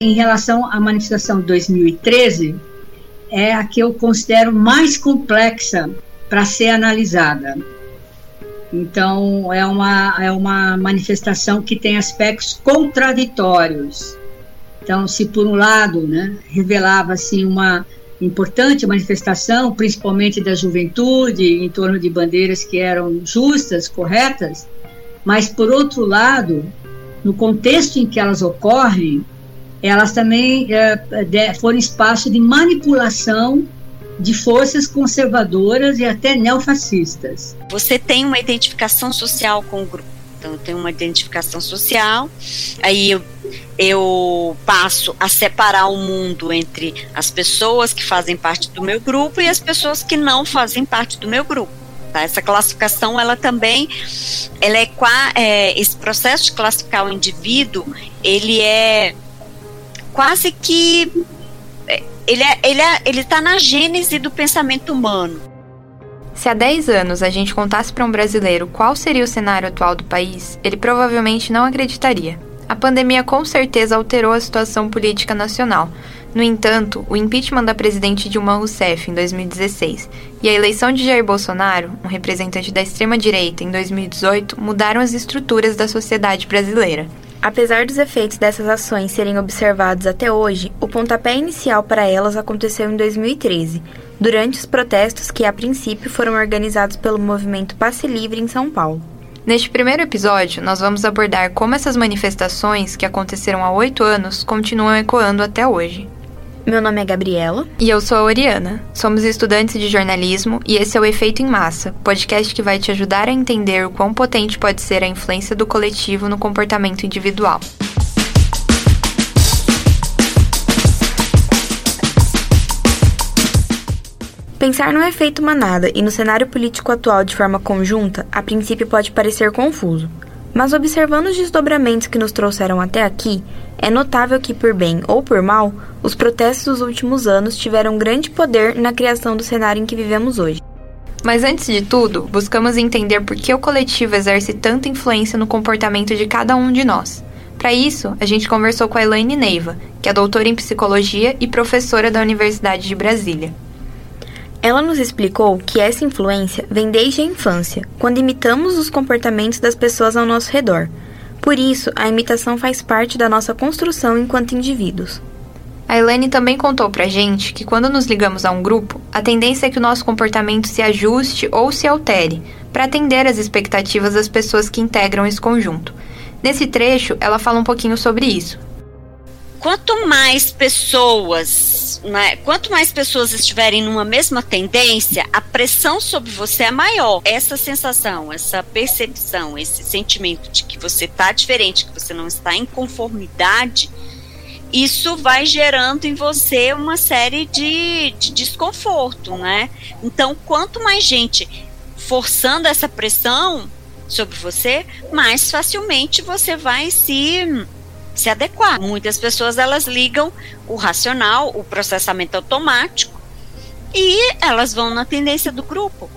Em relação à manifestação de 2013, é a que eu considero mais complexa para ser analisada. Então, é uma, é uma manifestação que tem aspectos contraditórios. Então, se por um lado né, revelava assim, uma importante manifestação, principalmente da juventude, em torno de bandeiras que eram justas, corretas, mas por outro lado, no contexto em que elas ocorrem, elas também é, foram espaço de manipulação de forças conservadoras e até neofascistas. Você tem uma identificação social com o grupo. Então, eu tenho uma identificação social, aí eu, eu passo a separar o mundo entre as pessoas que fazem parte do meu grupo e as pessoas que não fazem parte do meu grupo. Tá? Essa classificação, ela também, ela é, é esse processo de classificar o indivíduo, ele é quase que é, ele é, ele é, ele está na gênese do pensamento humano. Se há 10 anos a gente contasse para um brasileiro qual seria o cenário atual do país, ele provavelmente não acreditaria. A pandemia com certeza alterou a situação política nacional. No entanto, o impeachment da presidente Dilma Rousseff em 2016 e a eleição de Jair Bolsonaro, um representante da extrema-direita, em 2018, mudaram as estruturas da sociedade brasileira. Apesar dos efeitos dessas ações serem observados até hoje, o pontapé inicial para elas aconteceu em 2013, durante os protestos que, a princípio, foram organizados pelo movimento Passe Livre em São Paulo. Neste primeiro episódio, nós vamos abordar como essas manifestações, que aconteceram há oito anos, continuam ecoando até hoje. Meu nome é Gabriela. E eu sou a Oriana. Somos estudantes de jornalismo e esse é o Efeito em Massa, podcast que vai te ajudar a entender o quão potente pode ser a influência do coletivo no comportamento individual. Pensar no efeito manada e no cenário político atual de forma conjunta, a princípio pode parecer confuso. Mas observando os desdobramentos que nos trouxeram até aqui, é notável que, por bem ou por mal, os protestos dos últimos anos tiveram grande poder na criação do cenário em que vivemos hoje. Mas antes de tudo, buscamos entender por que o coletivo exerce tanta influência no comportamento de cada um de nós. Para isso, a gente conversou com a Elaine Neiva, que é doutora em psicologia e professora da Universidade de Brasília. Ela nos explicou que essa influência vem desde a infância, quando imitamos os comportamentos das pessoas ao nosso redor. Por isso, a imitação faz parte da nossa construção enquanto indivíduos. A Elaine também contou pra gente que quando nos ligamos a um grupo, a tendência é que o nosso comportamento se ajuste ou se altere para atender às expectativas das pessoas que integram esse conjunto. Nesse trecho, ela fala um pouquinho sobre isso. Quanto mais pessoas né, quanto mais pessoas estiverem numa mesma tendência, a pressão sobre você é maior. Essa sensação, essa percepção, esse sentimento de que você está diferente, que você não está em conformidade, isso vai gerando em você uma série de, de desconforto, né? Então, quanto mais gente forçando essa pressão sobre você, mais facilmente você vai se se adequar. Muitas pessoas elas ligam o racional, o processamento automático e elas vão na tendência do grupo.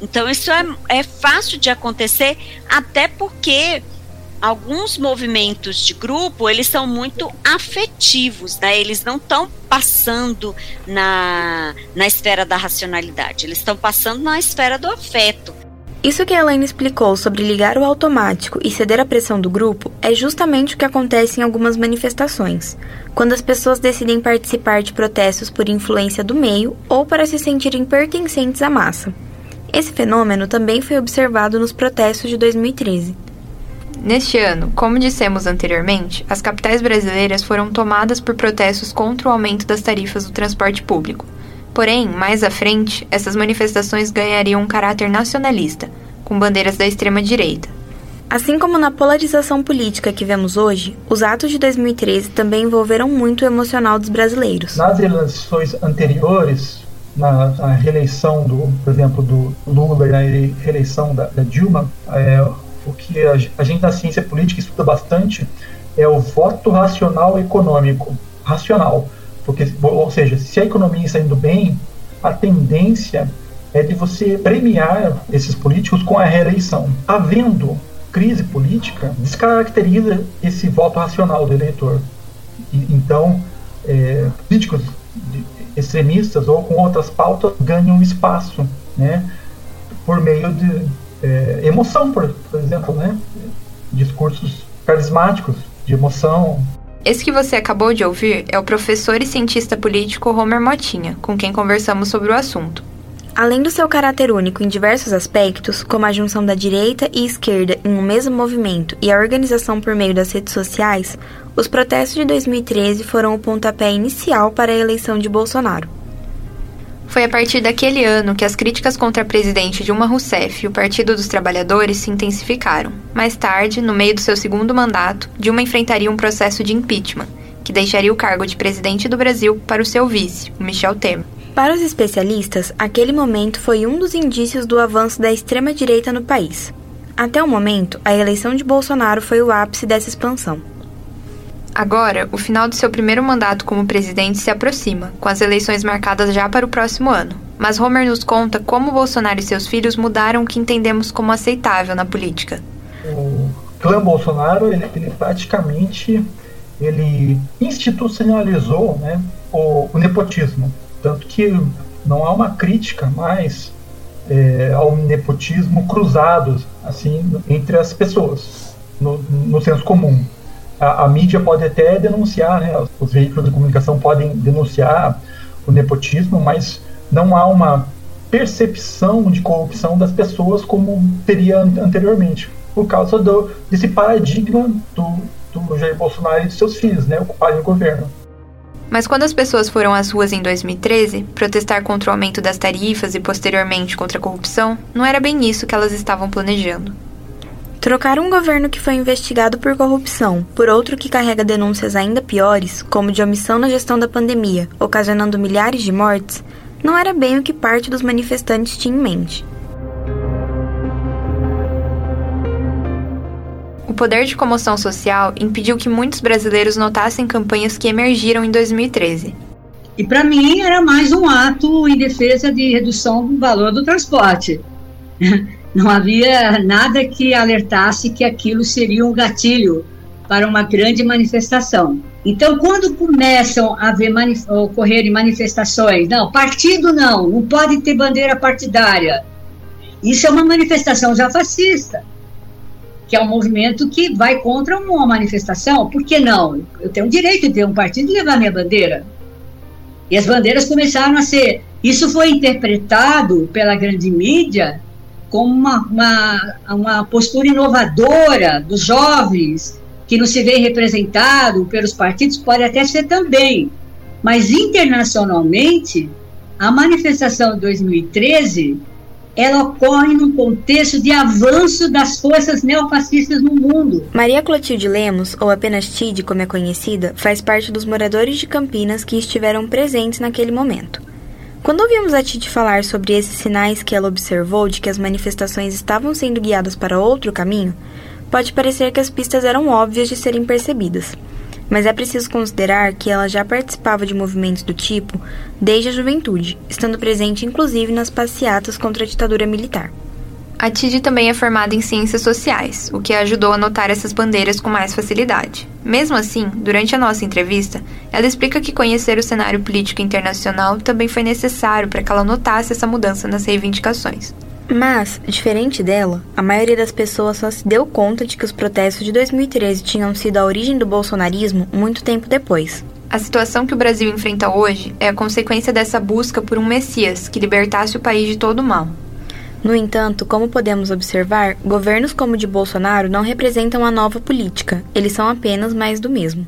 Então isso é, é fácil de acontecer, até porque alguns movimentos de grupo eles são muito afetivos, né? Eles não estão passando na, na esfera da racionalidade, eles estão passando na esfera do afeto. Isso que a Elaine explicou sobre ligar o automático e ceder à pressão do grupo é justamente o que acontece em algumas manifestações, quando as pessoas decidem participar de protestos por influência do meio ou para se sentirem pertencentes à massa. Esse fenômeno também foi observado nos protestos de 2013. Neste ano, como dissemos anteriormente, as capitais brasileiras foram tomadas por protestos contra o aumento das tarifas do transporte público. Porém, mais à frente, essas manifestações ganhariam um caráter nacionalista, com bandeiras da extrema-direita. Assim como na polarização política que vemos hoje, os atos de 2013 também envolveram muito o emocional dos brasileiros. Nas eleições anteriores, na, na reeleição, do, por exemplo, do Lula e na reeleição da, da Dilma, é, o que a, a gente na ciência política estuda bastante é o voto racional econômico. Racional porque, ou seja, se a economia está indo bem, a tendência é de você premiar esses políticos com a reeleição. Havendo crise política, descaracteriza esse voto racional do eleitor. E, então, é, políticos extremistas ou com outras pautas ganham espaço, né? Por meio de é, emoção, por, por exemplo, né? Discursos carismáticos de emoção. Esse que você acabou de ouvir é o professor e cientista político Homer Motinha, com quem conversamos sobre o assunto. Além do seu caráter único em diversos aspectos, como a junção da direita e esquerda em um mesmo movimento e a organização por meio das redes sociais, os protestos de 2013 foram o pontapé inicial para a eleição de Bolsonaro. Foi a partir daquele ano que as críticas contra a presidente Dilma Rousseff e o Partido dos Trabalhadores se intensificaram. Mais tarde, no meio do seu segundo mandato, Dilma enfrentaria um processo de impeachment, que deixaria o cargo de presidente do Brasil para o seu vice, o Michel Temer. Para os especialistas, aquele momento foi um dos indícios do avanço da extrema-direita no país. Até o momento, a eleição de Bolsonaro foi o ápice dessa expansão. Agora, o final de seu primeiro mandato como presidente se aproxima, com as eleições marcadas já para o próximo ano. Mas Homer nos conta como Bolsonaro e seus filhos mudaram o que entendemos como aceitável na política. O clã Bolsonaro, ele, ele praticamente ele institucionalizou né, o, o nepotismo. Tanto que não há uma crítica mais é, ao nepotismo cruzado assim, entre as pessoas, no, no senso comum. A, a, mídia pode até denunciar, né, os veículos de comunicação podem denunciar o nepotismo, mas não há uma percepção de corrupção das pessoas como teria anteriormente, por causa do, desse paradigma do, do Jair Bolsonaro e de seus filhos, né, ocuparem o governo. Mas quando as pessoas foram às ruas em 2013 protestar contra o aumento das tarifas e posteriormente contra a corrupção, não era bem isso que elas estavam planejando. Trocar um governo que foi investigado por corrupção por outro que carrega denúncias ainda piores, como de omissão na gestão da pandemia, ocasionando milhares de mortes, não era bem o que parte dos manifestantes tinha em mente. O poder de comoção social impediu que muitos brasileiros notassem campanhas que emergiram em 2013. E para mim era mais um ato em defesa de redução do valor do transporte. Não havia nada que alertasse que aquilo seria um gatilho para uma grande manifestação. Então, quando começam a haver manif ocorrerem manifestações, não, partido não, não pode ter bandeira partidária. Isso é uma manifestação já fascista que é um movimento que vai contra uma manifestação. Por que não? Eu tenho o direito de ter um partido e levar minha bandeira. E as bandeiras começaram a ser. Isso foi interpretado pela grande mídia como uma, uma, uma postura inovadora dos jovens, que não se vê representado pelos partidos, pode até ser também. Mas internacionalmente, a manifestação de 2013 ela ocorre num contexto de avanço das forças neofascistas no mundo. Maria Clotilde Lemos, ou apenas Tide, como é conhecida, faz parte dos moradores de Campinas que estiveram presentes naquele momento. Quando ouvimos a Tide falar sobre esses sinais que ela observou de que as manifestações estavam sendo guiadas para outro caminho, pode parecer que as pistas eram óbvias de serem percebidas mas é preciso considerar que ela já participava de movimentos do tipo desde a juventude, estando presente inclusive nas passeatas contra a ditadura militar. A Tid também é formada em ciências sociais, o que a ajudou a notar essas bandeiras com mais facilidade. Mesmo assim, durante a nossa entrevista, ela explica que conhecer o cenário político internacional também foi necessário para que ela notasse essa mudança nas reivindicações. Mas, diferente dela, a maioria das pessoas só se deu conta de que os protestos de 2013 tinham sido a origem do bolsonarismo muito tempo depois. A situação que o Brasil enfrenta hoje é a consequência dessa busca por um Messias que libertasse o país de todo o mal. No entanto, como podemos observar, governos como o de Bolsonaro não representam a nova política, eles são apenas mais do mesmo.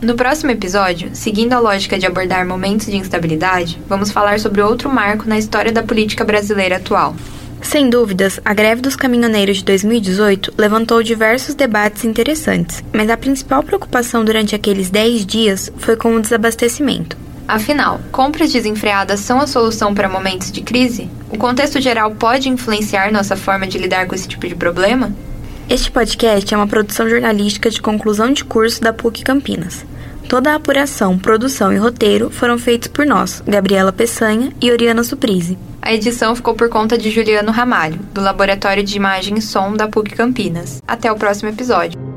No próximo episódio, seguindo a lógica de abordar momentos de instabilidade, vamos falar sobre outro marco na história da política brasileira atual. Sem dúvidas, a greve dos caminhoneiros de 2018 levantou diversos debates interessantes, mas a principal preocupação durante aqueles 10 dias foi com o desabastecimento. Afinal, compras desenfreadas são a solução para momentos de crise? O contexto geral pode influenciar nossa forma de lidar com esse tipo de problema? Este podcast é uma produção jornalística de conclusão de curso da PUC Campinas. Toda a apuração, produção e roteiro foram feitos por nós, Gabriela Peçanha e Oriana Suprise. A edição ficou por conta de Juliano Ramalho, do Laboratório de Imagem e Som da PUC Campinas. Até o próximo episódio.